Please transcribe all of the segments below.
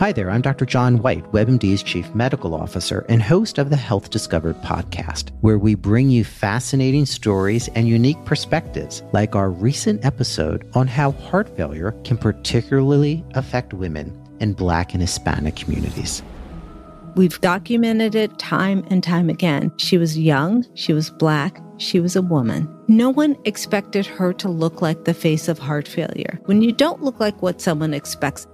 Hi there, I'm Dr. John White, WebMD's Chief Medical Officer and host of the Health Discovered podcast, where we bring you fascinating stories and unique perspectives, like our recent episode on how heart failure can particularly affect women in Black and Hispanic communities. We've documented it time and time again. She was young, she was Black, she was a woman. No one expected her to look like the face of heart failure. When you don't look like what someone expects,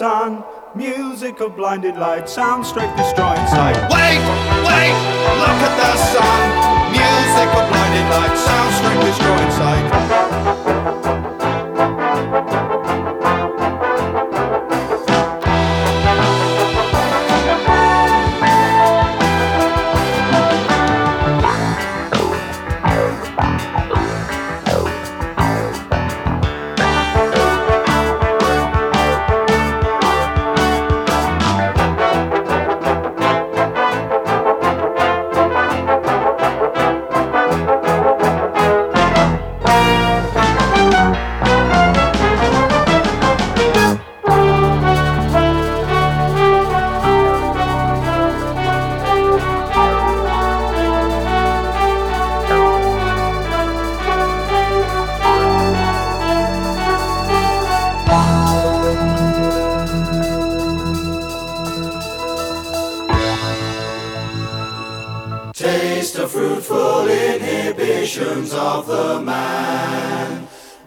sun, music of blinded light, sound straight destroying sight. Wait, wait, look at the sun, music of blinded light, sound straight destroying sight.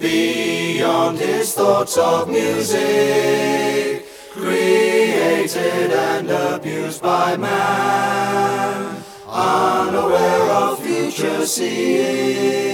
beyond his thoughts of music, created and abused by man, unaware of future seeing.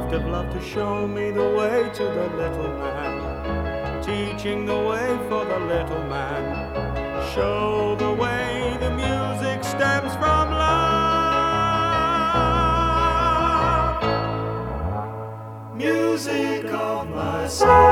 gift of love to show me the way to the little man, teaching the way for the little man. Show the way, the music stems from love. Music of my soul.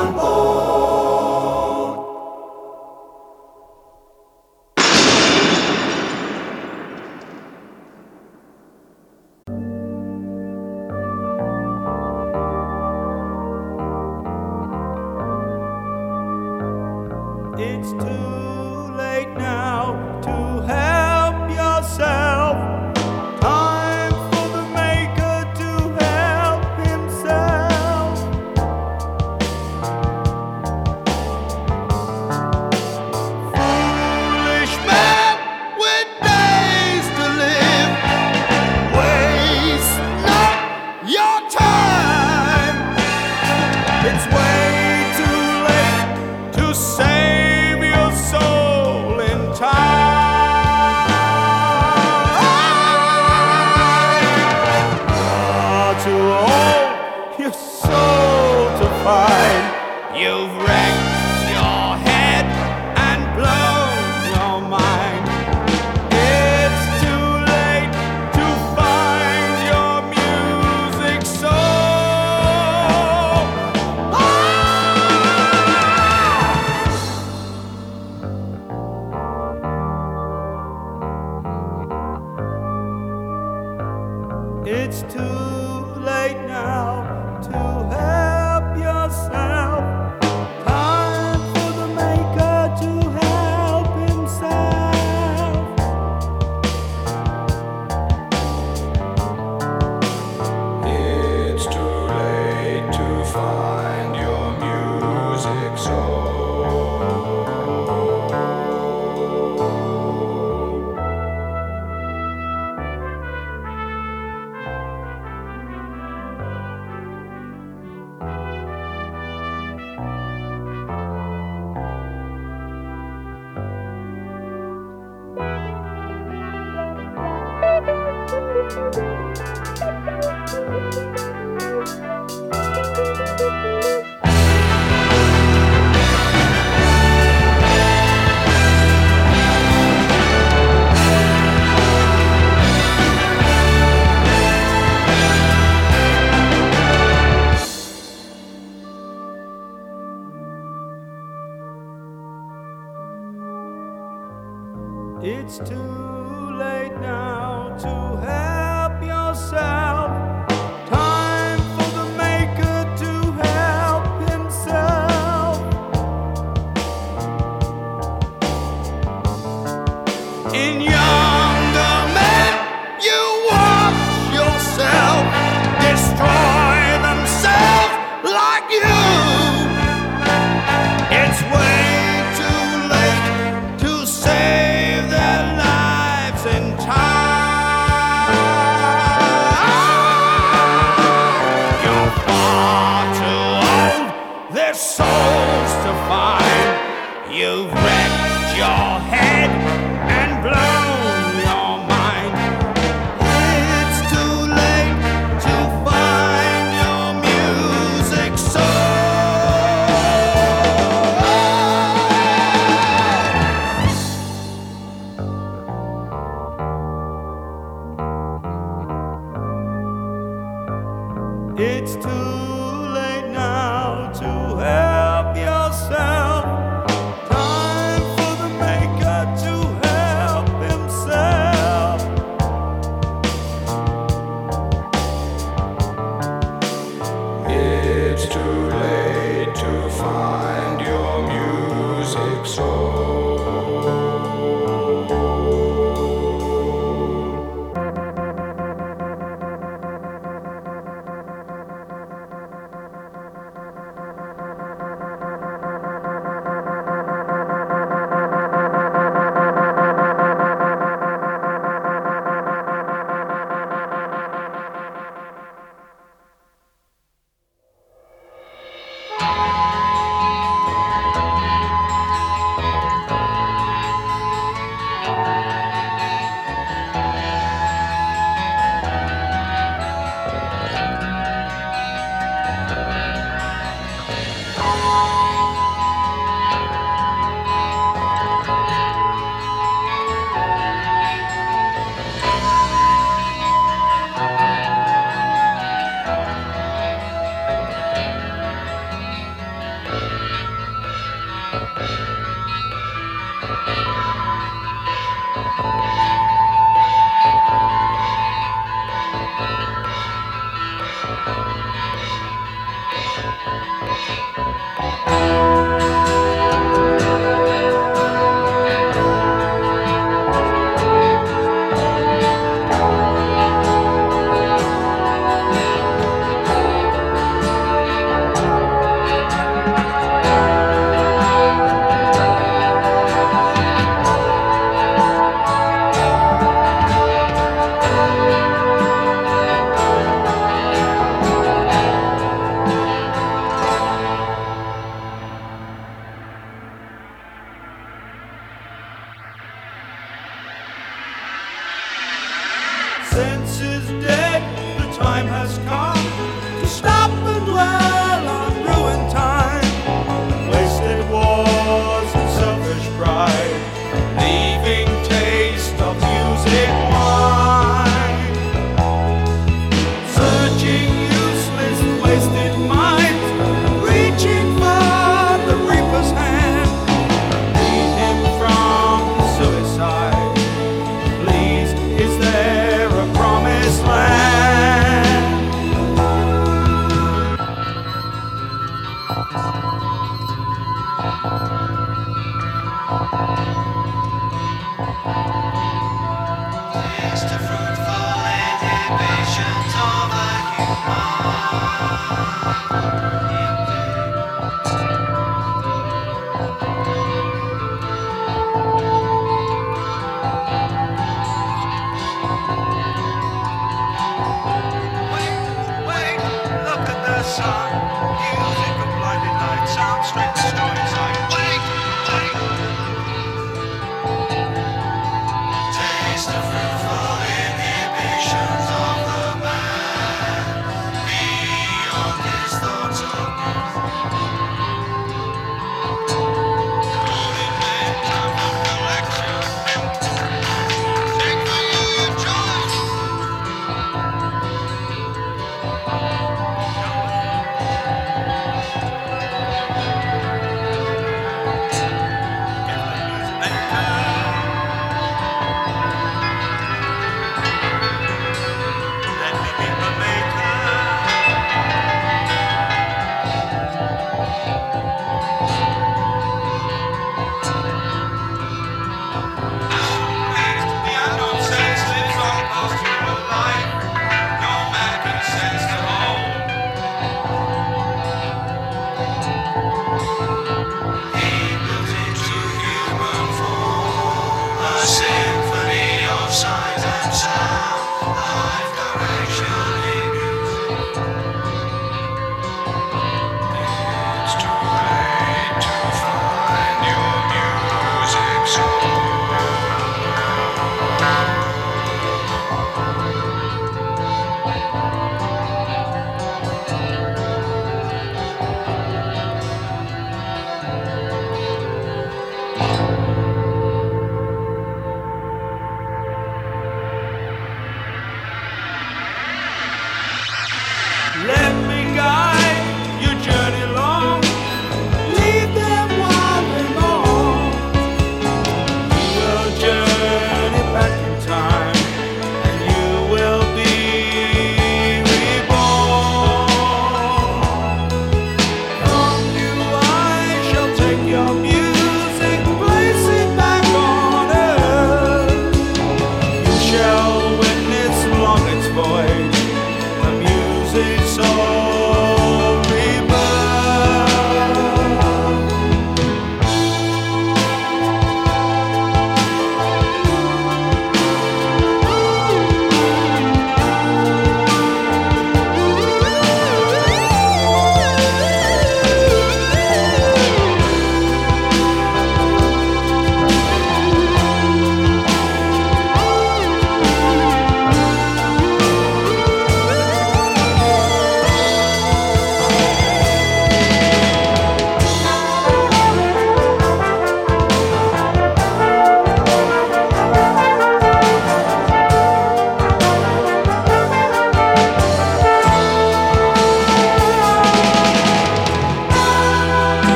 On board. It's too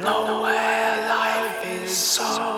nowhere life is sown.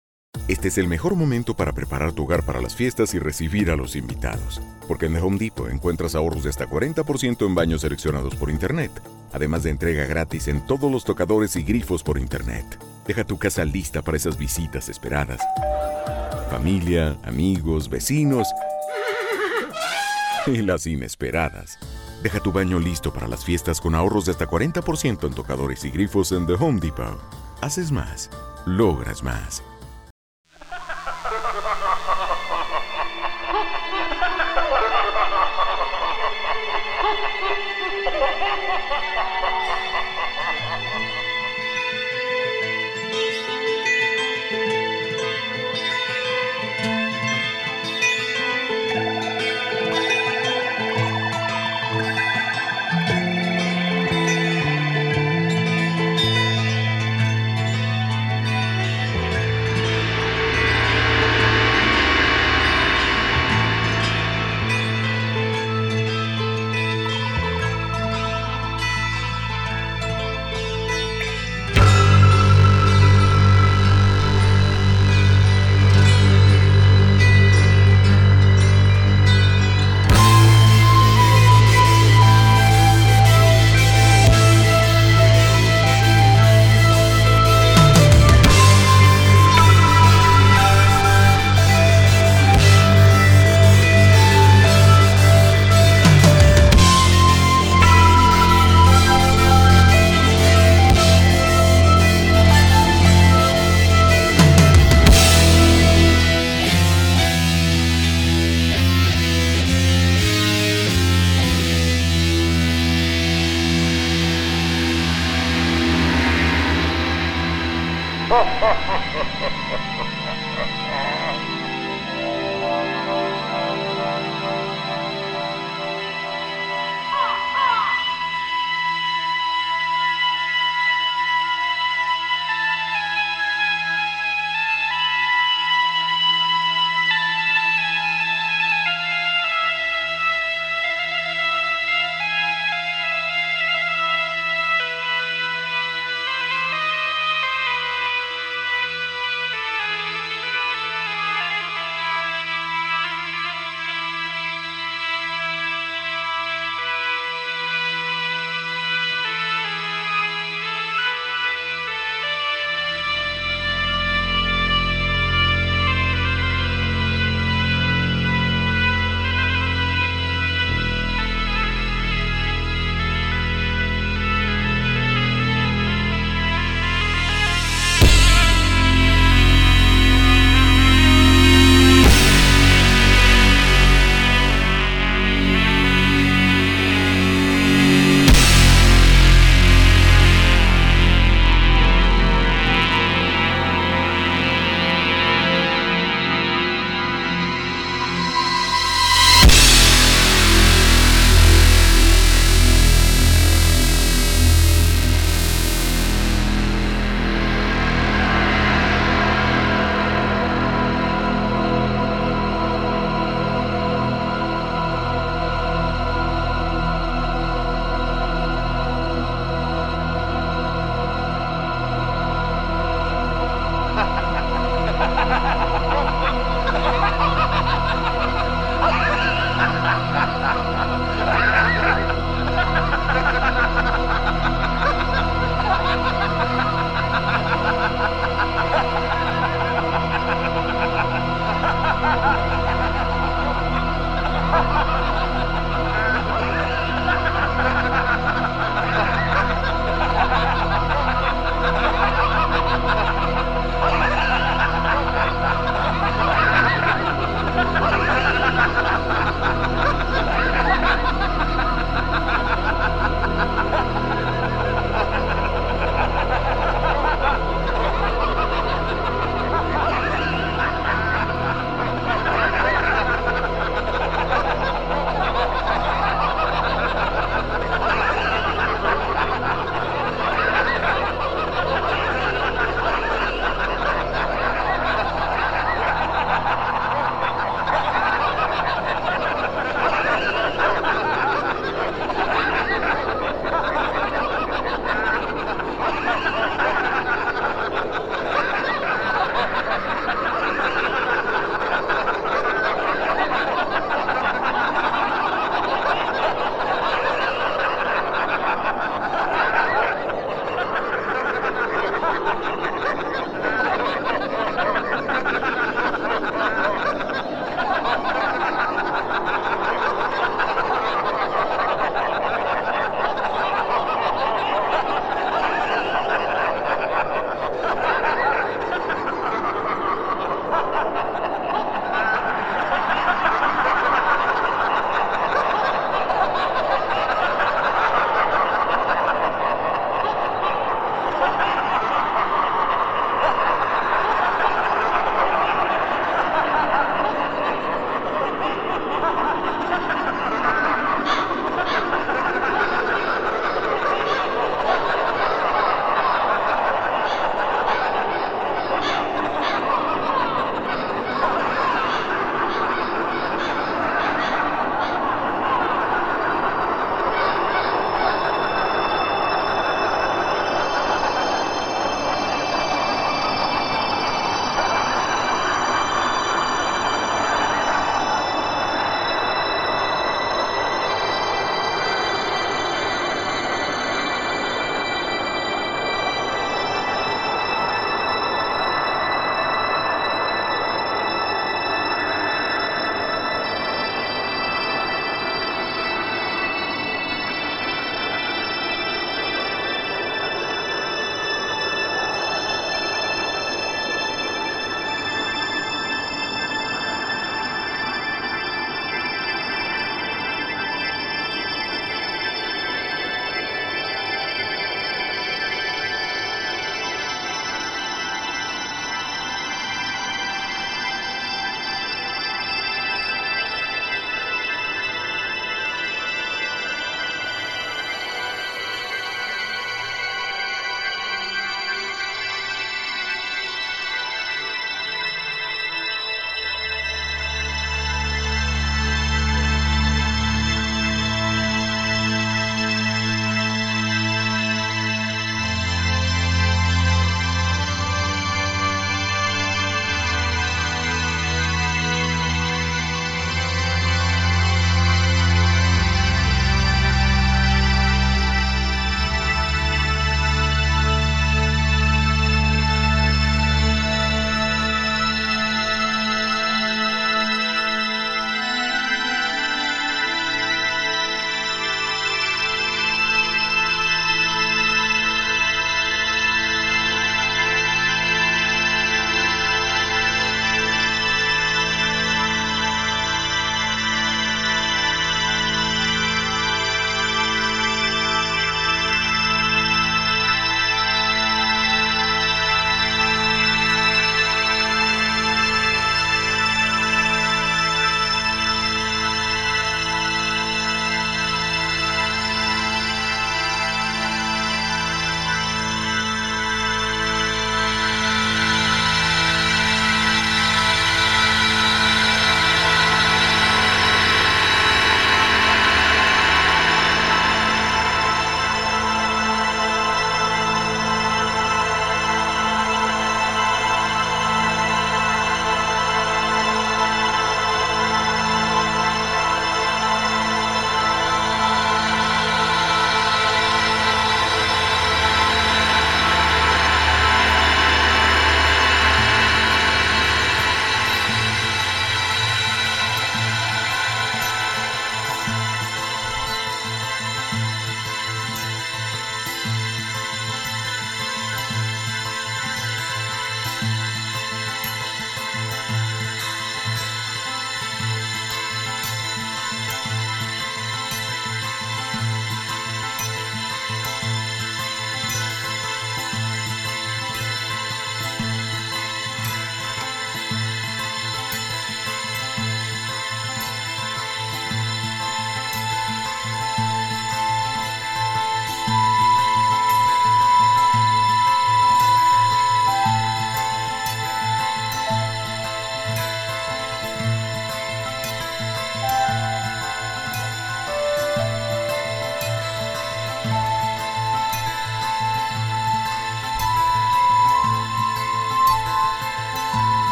Este es el mejor momento para preparar tu hogar para las fiestas y recibir a los invitados. Porque en The Home Depot encuentras ahorros de hasta 40% en baños seleccionados por Internet. Además de entrega gratis en todos los tocadores y grifos por Internet. Deja tu casa lista para esas visitas esperadas. Familia, amigos, vecinos y las inesperadas. Deja tu baño listo para las fiestas con ahorros de hasta 40% en tocadores y grifos en The Home Depot. Haces más, logras más.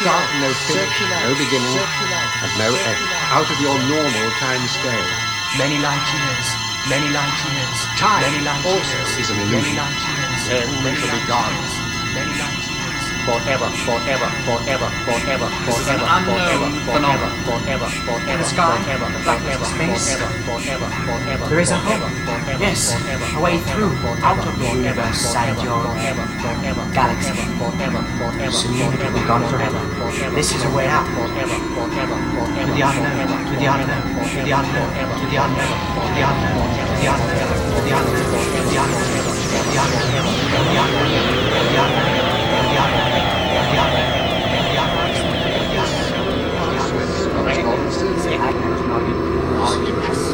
Continuous, no start, no finish, no beginning, and no end. Out of your normal time scale. Many light years. Many light years. Time Many light also years. is an Many illusion. light years. Then we shall be gone. Many light years. Forever, forever, forever, forever, This is an forever, forever, forever, forever, In the sky, forever, the blackness of forever, space, forever, forever, forever, There is a forever, hope. forever, Yes, forever, a way forever, through, forever, out of the forever, universe and forever, your forever, forever, galaxy. forever, forever, Soon will be gone forever. This is a way out. forever, forever, forever, To the unknown, to the unknown, to the unknown, to the unknown, to the unknown, to the unknown, to the unknown, to the unknown, to the unknown, to the unknown, to the unknown, target. All units.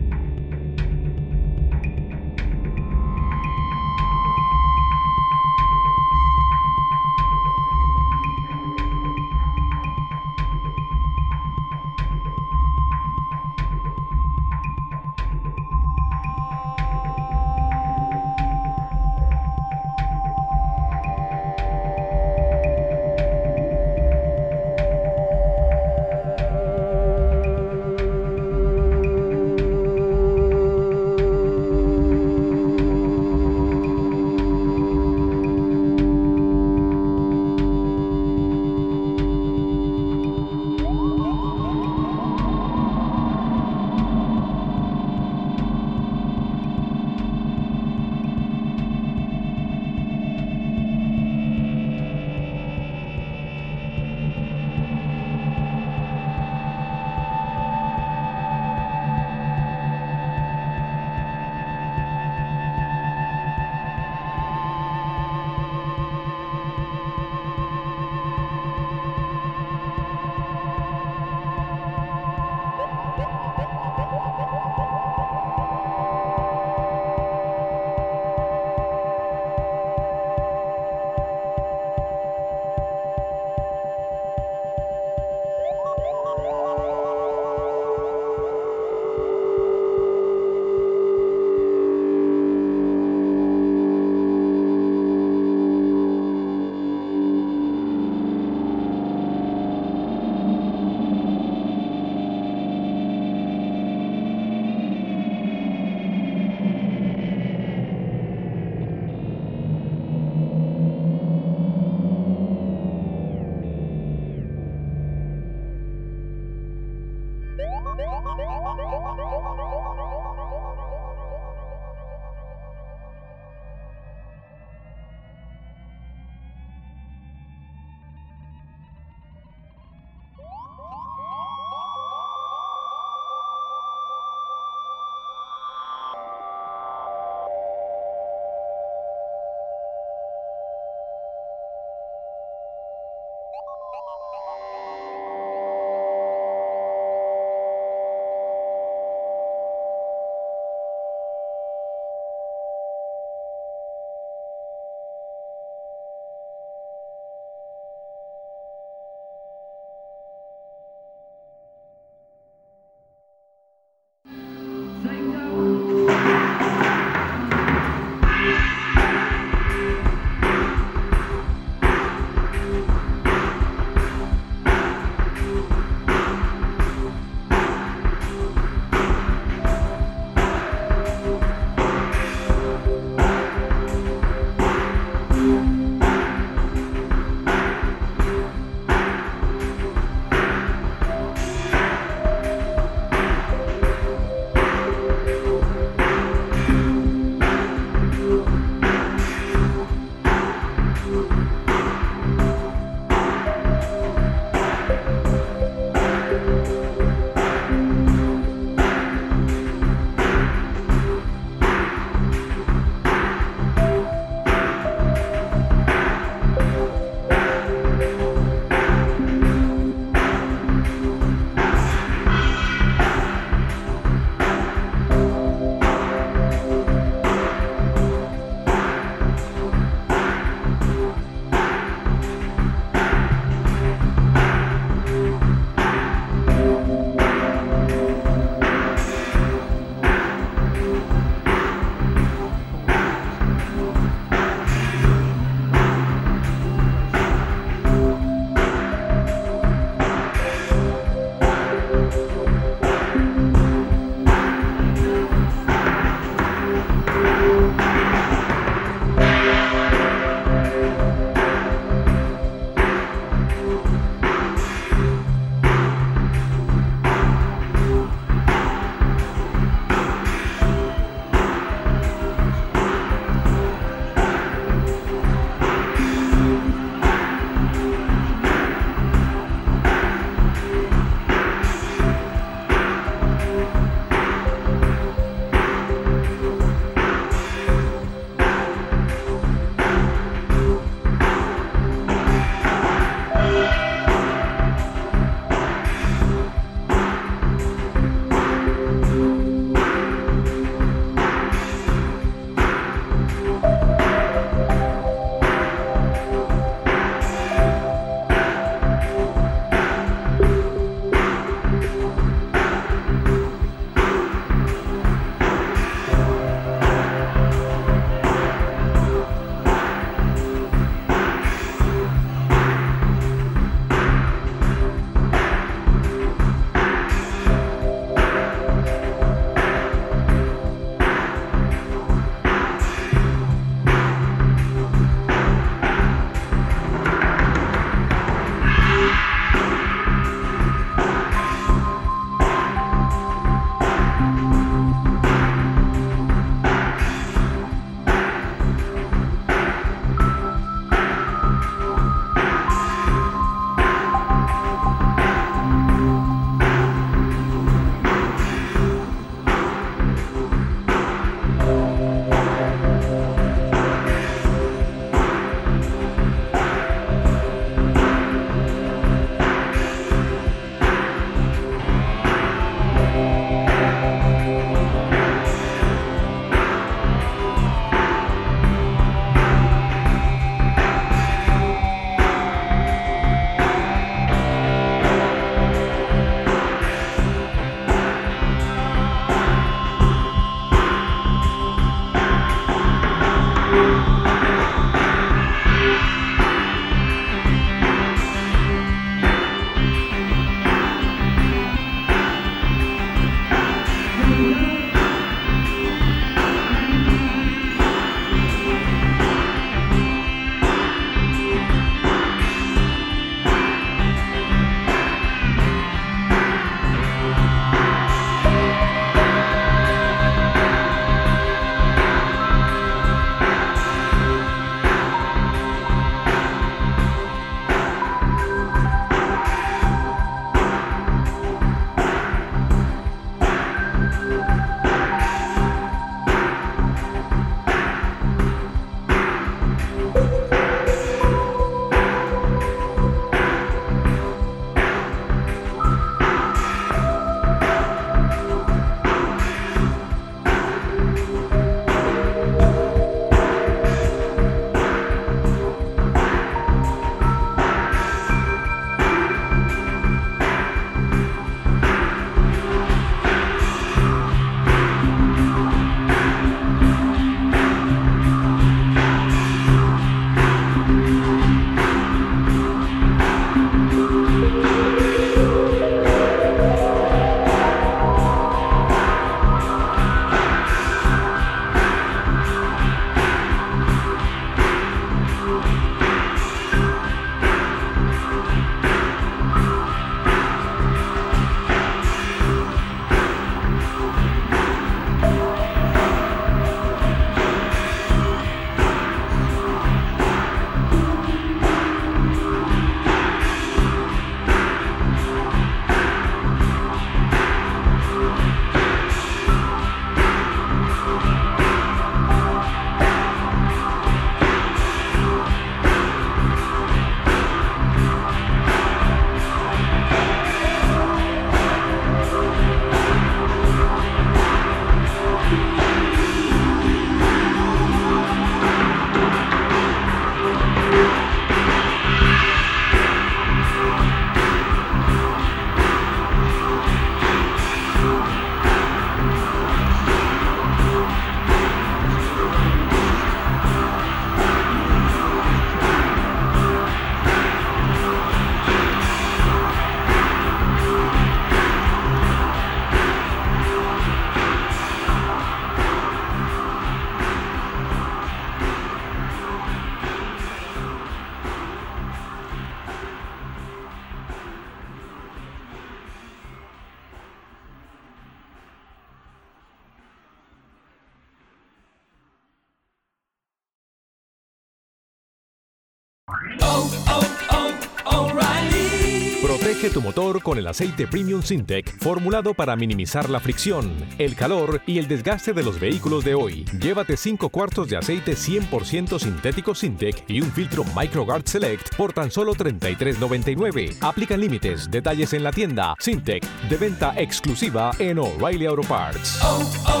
Motor con el aceite Premium Syntec, formulado para minimizar la fricción, el calor y el desgaste de los vehículos de hoy. Llévate 5 cuartos de aceite 100% sintético Syntec y un filtro MicroGuard Select por tan solo $33.99. Aplican límites, detalles en la tienda. Syntec, de venta exclusiva en O'Reilly Auto Parts. Oh, oh,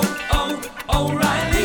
oh.